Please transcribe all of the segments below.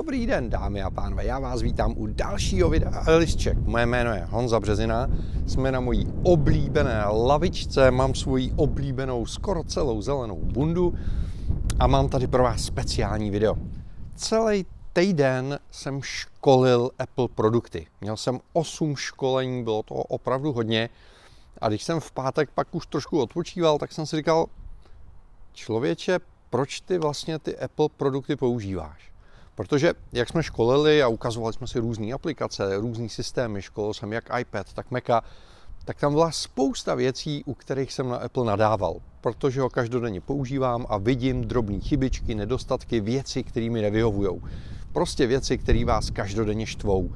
Dobrý den, dámy a pánové, já vás vítám u dalšího videa Lisček. Moje jméno je Honza Březina, jsme na mojí oblíbené lavičce, mám svoji oblíbenou skoro celou zelenou bundu a mám tady pro vás speciální video. Celý týden jsem školil Apple produkty. Měl jsem 8 školení, bylo to opravdu hodně. A když jsem v pátek pak už trošku odpočíval, tak jsem si říkal, člověče, proč ty vlastně ty Apple produkty používáš? Protože jak jsme školili a ukazovali jsme si různé aplikace, různé systémy, školil jsem jak iPad, tak Maca, tak tam byla spousta věcí, u kterých jsem na Apple nadával, protože ho každodenně používám a vidím drobné chybičky, nedostatky, věci, které mi nevyhovují. Prostě věci, které vás každodenně štvou.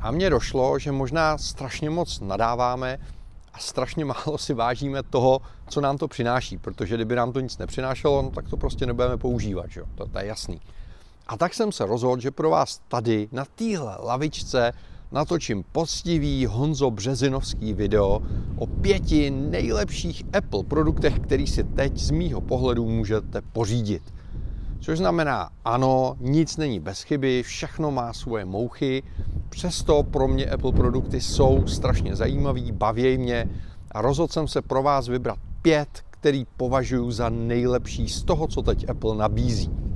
A mně došlo, že možná strašně moc nadáváme a strašně málo si vážíme toho, co nám to přináší, protože kdyby nám to nic nepřinášelo, no, tak to prostě nebudeme používat, že? To, to je jasný. A tak jsem se rozhodl, že pro vás tady na téhle lavičce natočím poctivý Honzo Březinovský video o pěti nejlepších Apple produktech, který si teď z mýho pohledu můžete pořídit. Což znamená, ano, nic není bez chyby, všechno má svoje mouchy, přesto pro mě Apple produkty jsou strašně zajímavý, baví mě a rozhodl jsem se pro vás vybrat pět, který považuji za nejlepší z toho, co teď Apple nabízí.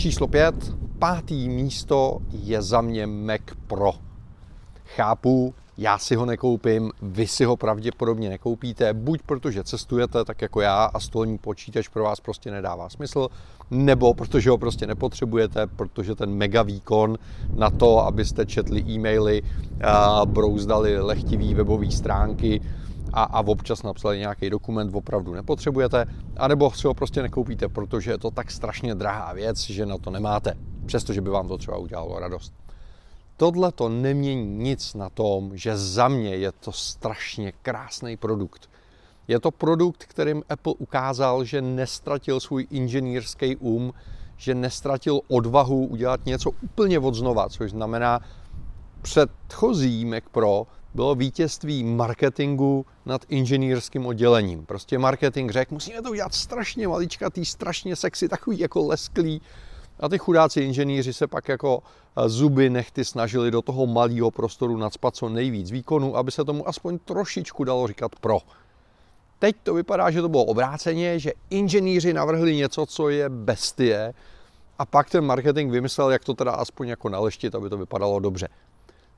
Číslo pět, pátý místo je za mě Mac Pro. Chápu, já si ho nekoupím, vy si ho pravděpodobně nekoupíte, buď protože cestujete tak jako já a stolní počítač pro vás prostě nedává smysl, nebo protože ho prostě nepotřebujete, protože ten mega výkon na to, abyste četli e-maily, brouzdali lehtivý webové stránky a, a občas napsali nějaký dokument, opravdu nepotřebujete, anebo si ho prostě nekoupíte, protože je to tak strašně drahá věc, že na to nemáte, přestože by vám to třeba udělalo radost. Tohle to nemění nic na tom, že za mě je to strašně krásný produkt. Je to produkt, kterým Apple ukázal, že nestratil svůj inženýrský um, že nestratil odvahu udělat něco úplně od znova, což znamená předchozí Mac Pro bylo vítězství marketingu nad inženýrským oddělením. Prostě marketing řekl, musíme to udělat strašně maličkatý, strašně sexy, takový jako lesklý, a ty chudáci inženýři se pak jako eh, zuby nechty snažili do toho malého prostoru nadspat co nejvíc výkonu, aby se tomu aspoň trošičku dalo říkat pro. Teď to vypadá, že to bylo obráceně, že inženýři navrhli něco, co je bestie, a pak ten marketing vymyslel, jak to teda aspoň jako naleštit, aby to vypadalo dobře.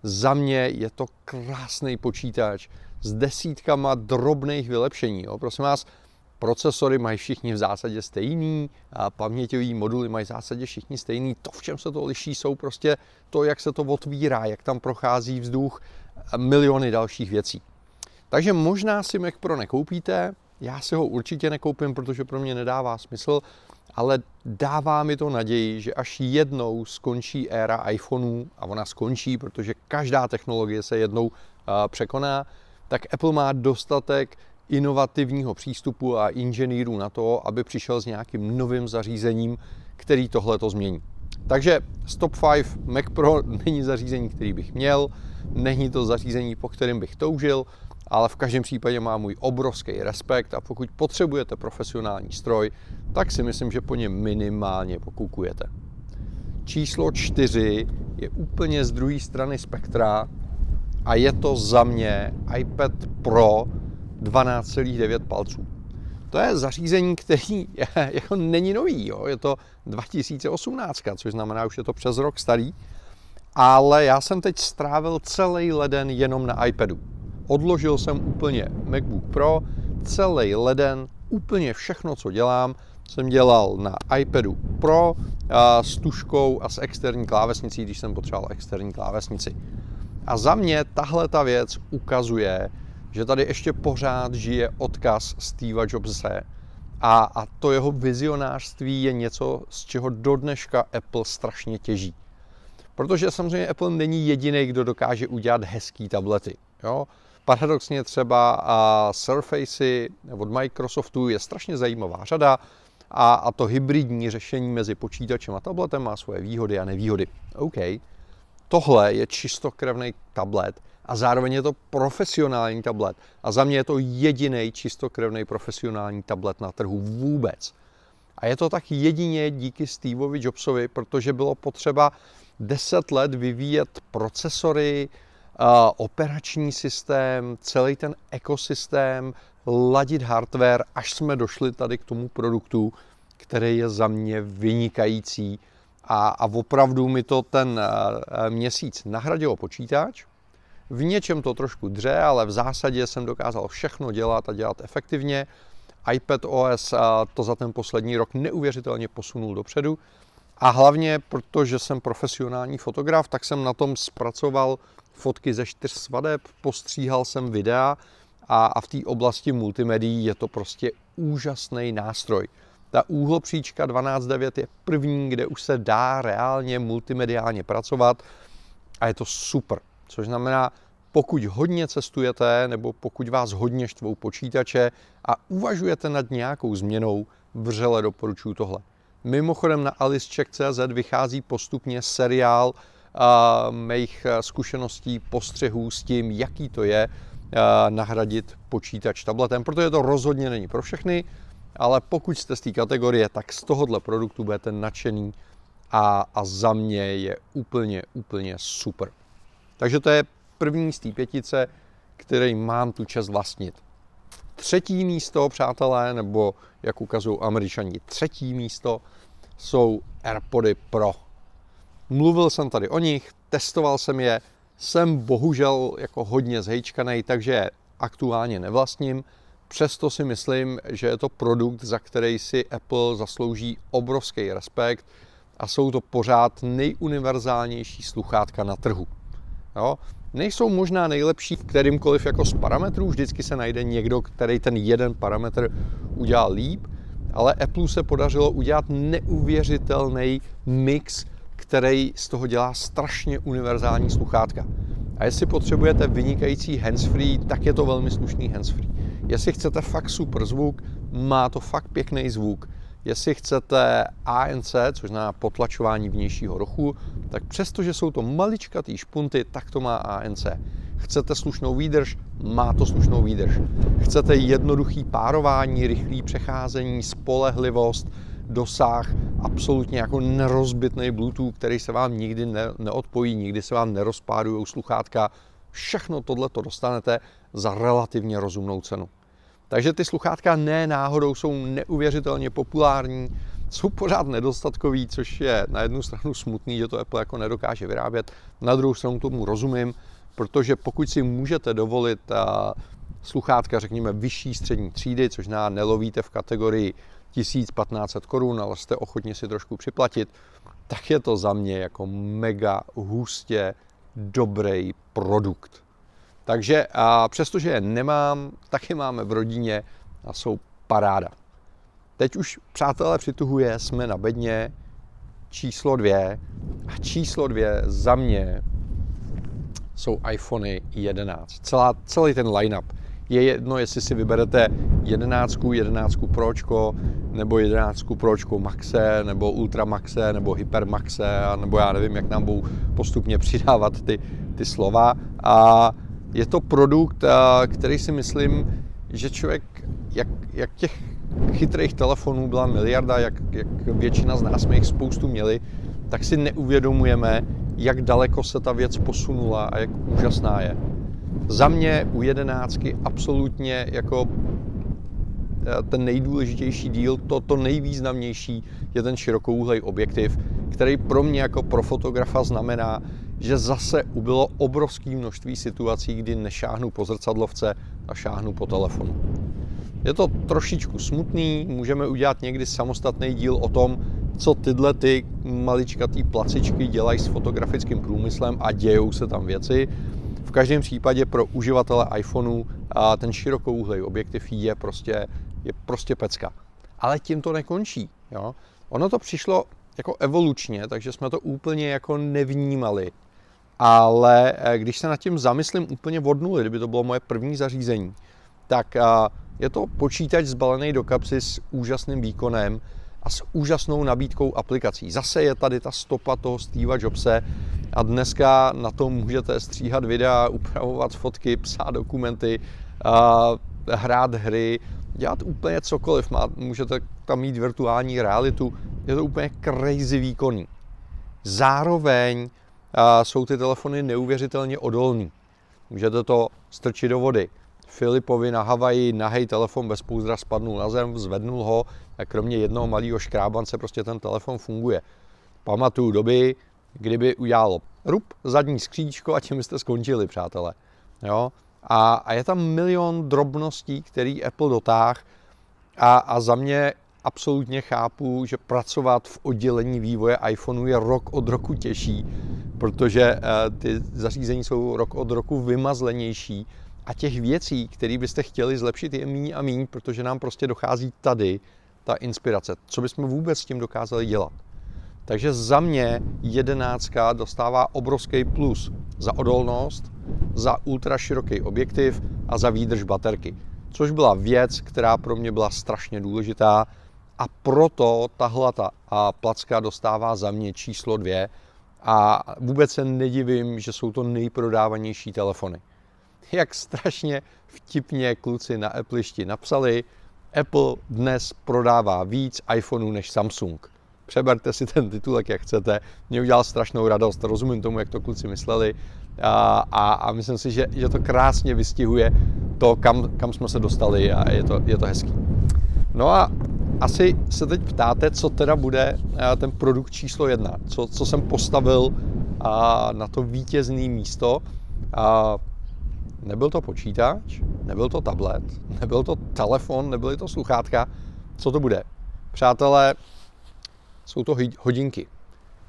Za mě je to krásný počítač s desítkama drobných vylepšení. Jo. Prosím vás, procesory mají všichni v zásadě stejný, a paměťový moduly mají v zásadě všichni stejný. To, v čem se to liší, jsou prostě to, jak se to otvírá, jak tam prochází vzduch, miliony dalších věcí. Takže možná si Mac Pro nekoupíte, já si ho určitě nekoupím, protože pro mě nedává smysl, ale dává mi to naději, že až jednou skončí éra iPhoneů, a ona skončí, protože každá technologie se jednou překoná, tak Apple má dostatek inovativního přístupu a inženýrů na to, aby přišel s nějakým novým zařízením, který tohle to změní. Takže Stop 5 Mac Pro není zařízení, který bych měl, není to zařízení, po kterém bych toužil, ale v každém případě má můj obrovský respekt a pokud potřebujete profesionální stroj, tak si myslím, že po něm minimálně pokukujete. Číslo 4 je úplně z druhé strany spektra a je to za mě iPad Pro 12,9 palců. To je zařízení, který je, jako není nový, jo? je to 2018, což znamená, už je to přes rok starý, ale já jsem teď strávil celý leden jenom na iPadu. Odložil jsem úplně MacBook Pro, celý leden, úplně všechno, co dělám, jsem dělal na iPadu Pro a s tuškou a s externí klávesnicí, když jsem potřeboval externí klávesnici. A za mě tahle ta věc ukazuje, že tady ještě pořád žije odkaz Steva Jobse a, a to jeho vizionářství je něco, z čeho do dneška Apple strašně těží. Protože samozřejmě Apple není jediný, kdo dokáže udělat hezký tablety. Jo? Paradoxně třeba Surfacey od Microsoftu je strašně zajímavá řada a, a to hybridní řešení mezi počítačem a tabletem má svoje výhody a nevýhody. OK, tohle je čistokrevný tablet a zároveň je to profesionální tablet. A za mě je to jediný čistokrevný profesionální tablet na trhu vůbec. A je to tak jedině díky Steveovi Jobsovi, protože bylo potřeba 10 let vyvíjet procesory, operační systém, celý ten ekosystém, ladit hardware, až jsme došli tady k tomu produktu, který je za mě vynikající. A, a opravdu mi to ten měsíc nahradilo počítač. V něčem to trošku dře, ale v zásadě jsem dokázal všechno dělat a dělat efektivně iPad OS to za ten poslední rok neuvěřitelně posunul dopředu. A hlavně, protože jsem profesionální fotograf, tak jsem na tom zpracoval fotky ze čtyř svadeb, postříhal jsem videa a, a v té oblasti multimedií je to prostě úžasný nástroj. Ta úhlopříčka 12.9 je první, kde už se dá reálně multimediálně pracovat a je to super. Což znamená, pokud hodně cestujete nebo pokud vás hodně štvou počítače a uvažujete nad nějakou změnou, vřele doporučuji tohle. Mimochodem na alicecheck.cz vychází postupně seriál mých zkušeností, postřehů s tím, jaký to je uh, nahradit počítač tabletem, protože to rozhodně není pro všechny, ale pokud jste z té kategorie, tak z tohohle produktu budete nadšený a, a za mě je úplně, úplně super. Takže to je první z té pětice, který mám tu čest vlastnit. Třetí místo, přátelé, nebo jak ukazují američani, třetí místo jsou AirPody Pro. Mluvil jsem tady o nich, testoval jsem je, jsem bohužel jako hodně zhejčkanej, takže aktuálně nevlastním. Přesto si myslím, že je to produkt, za který si Apple zaslouží obrovský respekt a jsou to pořád nejuniverzálnější sluchátka na trhu. Jo? Nejsou možná nejlepší kterýmkoliv jako z parametrů, vždycky se najde někdo, který ten jeden parametr udělá líp, ale Apple se podařilo udělat neuvěřitelný mix, který z toho dělá strašně univerzální sluchátka. A jestli potřebujete vynikající handsfree, tak je to velmi slušný handsfree. Jestli chcete fakt super zvuk, má to fakt pěkný zvuk. Jestli chcete ANC, což znamená potlačování vnějšího rochu, tak přestože jsou to maličkatý špunty, tak to má ANC. Chcete slušnou výdrž? Má to slušnou výdrž. Chcete jednoduchý párování, rychlý přecházení, spolehlivost, dosah, absolutně jako nerozbitný Bluetooth, který se vám nikdy ne, neodpojí, nikdy se vám nerozpárují sluchátka. Všechno tohle to dostanete za relativně rozumnou cenu. Takže ty sluchátka ne náhodou jsou neuvěřitelně populární, jsou pořád nedostatkový, což je na jednu stranu smutný, že to Apple jako nedokáže vyrábět, na druhou stranu tomu rozumím, protože pokud si můžete dovolit sluchátka, řekněme, vyšší střední třídy, což na nelovíte v kategorii 1500 korun, ale jste ochotni si trošku připlatit, tak je to za mě jako mega hustě dobrý produkt. Takže a přestože je nemám, taky máme v rodině a jsou paráda. Teď už, přátelé, přituhuje, jsme na bedně číslo dvě a číslo dvě za mě jsou iPhony 11. Celá, celý ten line-up. Je jedno, jestli si vyberete 11, 11 Pročko, nebo 11 Pročko Maxe, nebo Ultra Maxe, nebo Hyper Maxe, nebo já nevím, jak nám budou postupně přidávat ty, ty slova. A je to produkt, který si myslím, že člověk, jak, jak těch chytrých telefonů byla miliarda, jak, jak většina z nás jsme jich spoustu měli, tak si neuvědomujeme, jak daleko se ta věc posunula a jak úžasná je. Za mě u jedenáctky absolutně jako eh, ten nejdůležitější díl, to, to nejvýznamnější je ten širokouhlej objektiv, který pro mě jako pro fotografa znamená, že zase ubylo obrovské množství situací, kdy nešáhnu po zrcadlovce a šáhnu po telefonu. Je to trošičku smutný, můžeme udělat někdy samostatný díl o tom, co tyhle ty maličkatý placičky dělají s fotografickým průmyslem a dějou se tam věci. V každém případě pro uživatele iPhoneu ten širokouhlej objektiv je prostě, je prostě pecka. Ale tím to nekončí. Jo? Ono to přišlo jako evolučně, takže jsme to úplně jako nevnímali. Ale eh, když se nad tím zamyslím úplně od nuly, kdyby to bylo moje první zařízení, tak eh, je to počítač zbalený do kapsy s úžasným výkonem a s úžasnou nabídkou aplikací. Zase je tady ta stopa toho Steva Jobse a dneska na tom můžete stříhat videa, upravovat fotky, psát dokumenty, hrát hry, dělat úplně cokoliv. Můžete tam mít virtuální realitu. Je to úplně crazy výkonný. Zároveň jsou ty telefony neuvěřitelně odolný. Můžete to strčit do vody. Filipovi na Havaji nahej telefon bez pouzdra spadnul na zem, zvednul ho a kromě jednoho malého škrábance prostě ten telefon funguje. Pamatuju doby, kdyby udělalo rup, zadní skříčko a tím jste skončili, přátelé. Jo? A, a je tam milion drobností, který Apple dotáh a, a za mě absolutně chápu, že pracovat v oddělení vývoje iPhoneu je rok od roku těžší, protože eh, ty zařízení jsou rok od roku vymazlenější a těch věcí, které byste chtěli zlepšit, je méně a méně, protože nám prostě dochází tady ta inspirace. Co bychom vůbec s tím dokázali dělat? Takže za mě jedenáctka dostává obrovský plus za odolnost, za ultra široký objektiv a za výdrž baterky. Což byla věc, která pro mě byla strašně důležitá a proto tahle ta placka dostává za mě číslo dvě a vůbec se nedivím, že jsou to nejprodávanější telefony. Jak strašně vtipně kluci na Appleišti napsali, Apple dnes prodává víc iPhoneů než Samsung přeberte si ten titulek, jak chcete. Mě udělal strašnou radost, rozumím tomu, jak to kluci mysleli a, a, a myslím si, že, že to krásně vystihuje to, kam, kam jsme se dostali a je to, je to hezký. No a asi se teď ptáte, co teda bude ten produkt číslo jedna, co, co jsem postavil na to vítězné místo. Nebyl to počítač, nebyl to tablet, nebyl to telefon, nebyly to sluchátka. Co to bude? Přátelé, jsou to hodinky.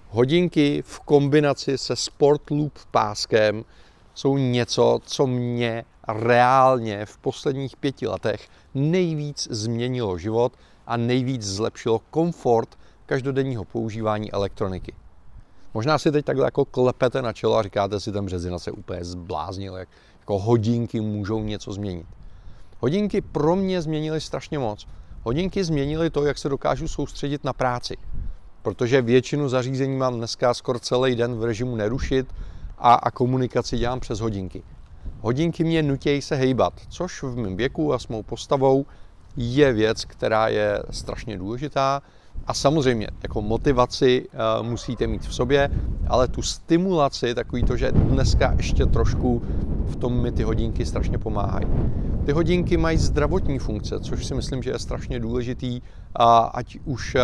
Hodinky v kombinaci se Sport Loop páskem jsou něco, co mě reálně v posledních pěti letech nejvíc změnilo život a nejvíc zlepšilo komfort každodenního používání elektroniky. Možná si teď takhle jako klepete na čelo a říkáte si, ten březina se úplně zbláznil, jak jako hodinky můžou něco změnit. Hodinky pro mě změnily strašně moc. Hodinky změnily to, jak se dokážu soustředit na práci protože většinu zařízení mám dneska skoro celý den v režimu nerušit a, a komunikaci dělám přes hodinky. Hodinky mě nutějí se hejbat, což v mém věku a s mou postavou je věc, která je strašně důležitá. A samozřejmě, jako motivaci uh, musíte mít v sobě, ale tu stimulaci, takový to, že dneska ještě trošku v tom mi ty hodinky strašně pomáhají. Ty hodinky mají zdravotní funkce, což si myslím, že je strašně důležitý, ať už eh,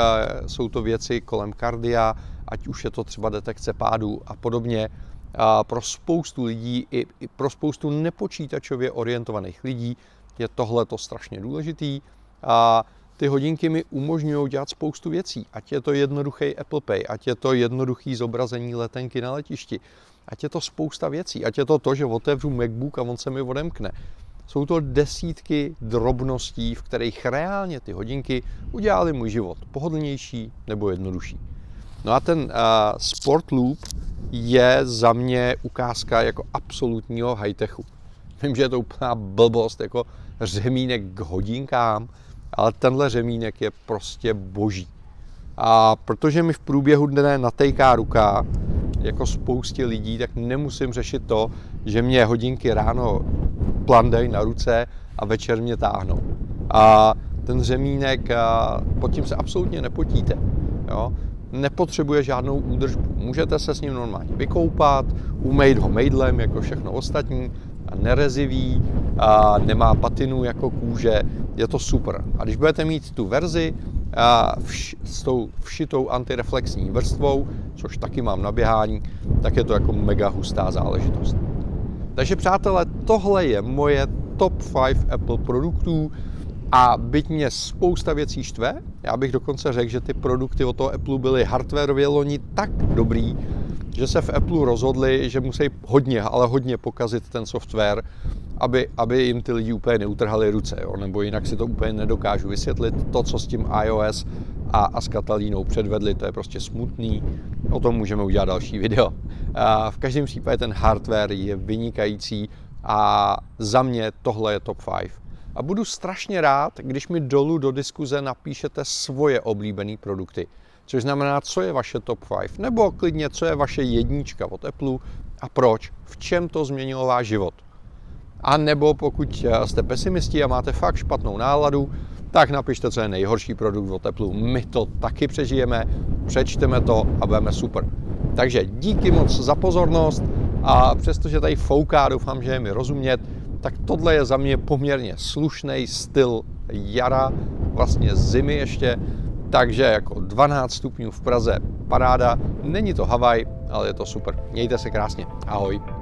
jsou to věci kolem kardia, ať už je to třeba detekce pádů a podobně. A pro spoustu lidí, i, i pro spoustu nepočítačově orientovaných lidí je tohle to strašně důležitý. A ty hodinky mi umožňují dělat spoustu věcí. Ať je to jednoduchý Apple Pay, ať je to jednoduchý zobrazení letenky na letišti, ať je to spousta věcí, ať je to to, že otevřu MacBook a on se mi odemkne. Jsou to desítky drobností, v kterých reálně ty hodinky udělali můj život pohodlnější nebo jednodušší. No a ten uh, Sport Loop je za mě ukázka jako absolutního high-techu. Vím, že je to úplná blbost, jako řemínek k hodinkám, ale tenhle řemínek je prostě boží. A protože mi v průběhu dne natejká ruka, jako spoustě lidí, tak nemusím řešit to, že mě hodinky ráno plandej na ruce a večer mě táhnou. A ten řemínek, pod tím se absolutně nepotíte. Jo? Nepotřebuje žádnou údržbu. Můžete se s ním normálně vykoupat, umejt ho mejdlem jako všechno ostatní, a nerezivý, a nemá patinu jako kůže, je to super. A když budete mít tu verzi a vš, s tou všitou antireflexní vrstvou, což taky mám na běhání, tak je to jako mega hustá záležitost. Takže přátelé, tohle je moje top 5 Apple produktů a byť mě spousta věcí štve, já bych dokonce řekl, že ty produkty od toho Apple byly hardwareově loni tak dobrý, že se v Apple rozhodli, že musí hodně, ale hodně pokazit ten software, aby, aby jim ty lidi úplně neutrhali ruce, jo? nebo jinak si to úplně nedokážu vysvětlit. To, co s tím iOS a, a s Katalínou předvedli, to je prostě smutný. O tom můžeme udělat další video. A v každém případě ten hardware je vynikající a za mě tohle je top 5. A budu strašně rád, když mi dolů do diskuze napíšete svoje oblíbené produkty. Což znamená, co je vaše top 5, nebo klidně, co je vaše jednička od Apple a proč, v čem to změnilo váš život. A nebo pokud eh, jste pesimisti a máte fakt špatnou náladu, tak napište, co je nejhorší produkt o teplu. My to taky přežijeme, přečteme to a budeme super. Takže díky moc za pozornost a přestože tady fouká, doufám, že je mi rozumět, tak tohle je za mě poměrně slušný styl jara, vlastně zimy ještě, takže jako 12 stupňů v Praze paráda. Není to Havaj, ale je to super. Mějte se krásně. Ahoj.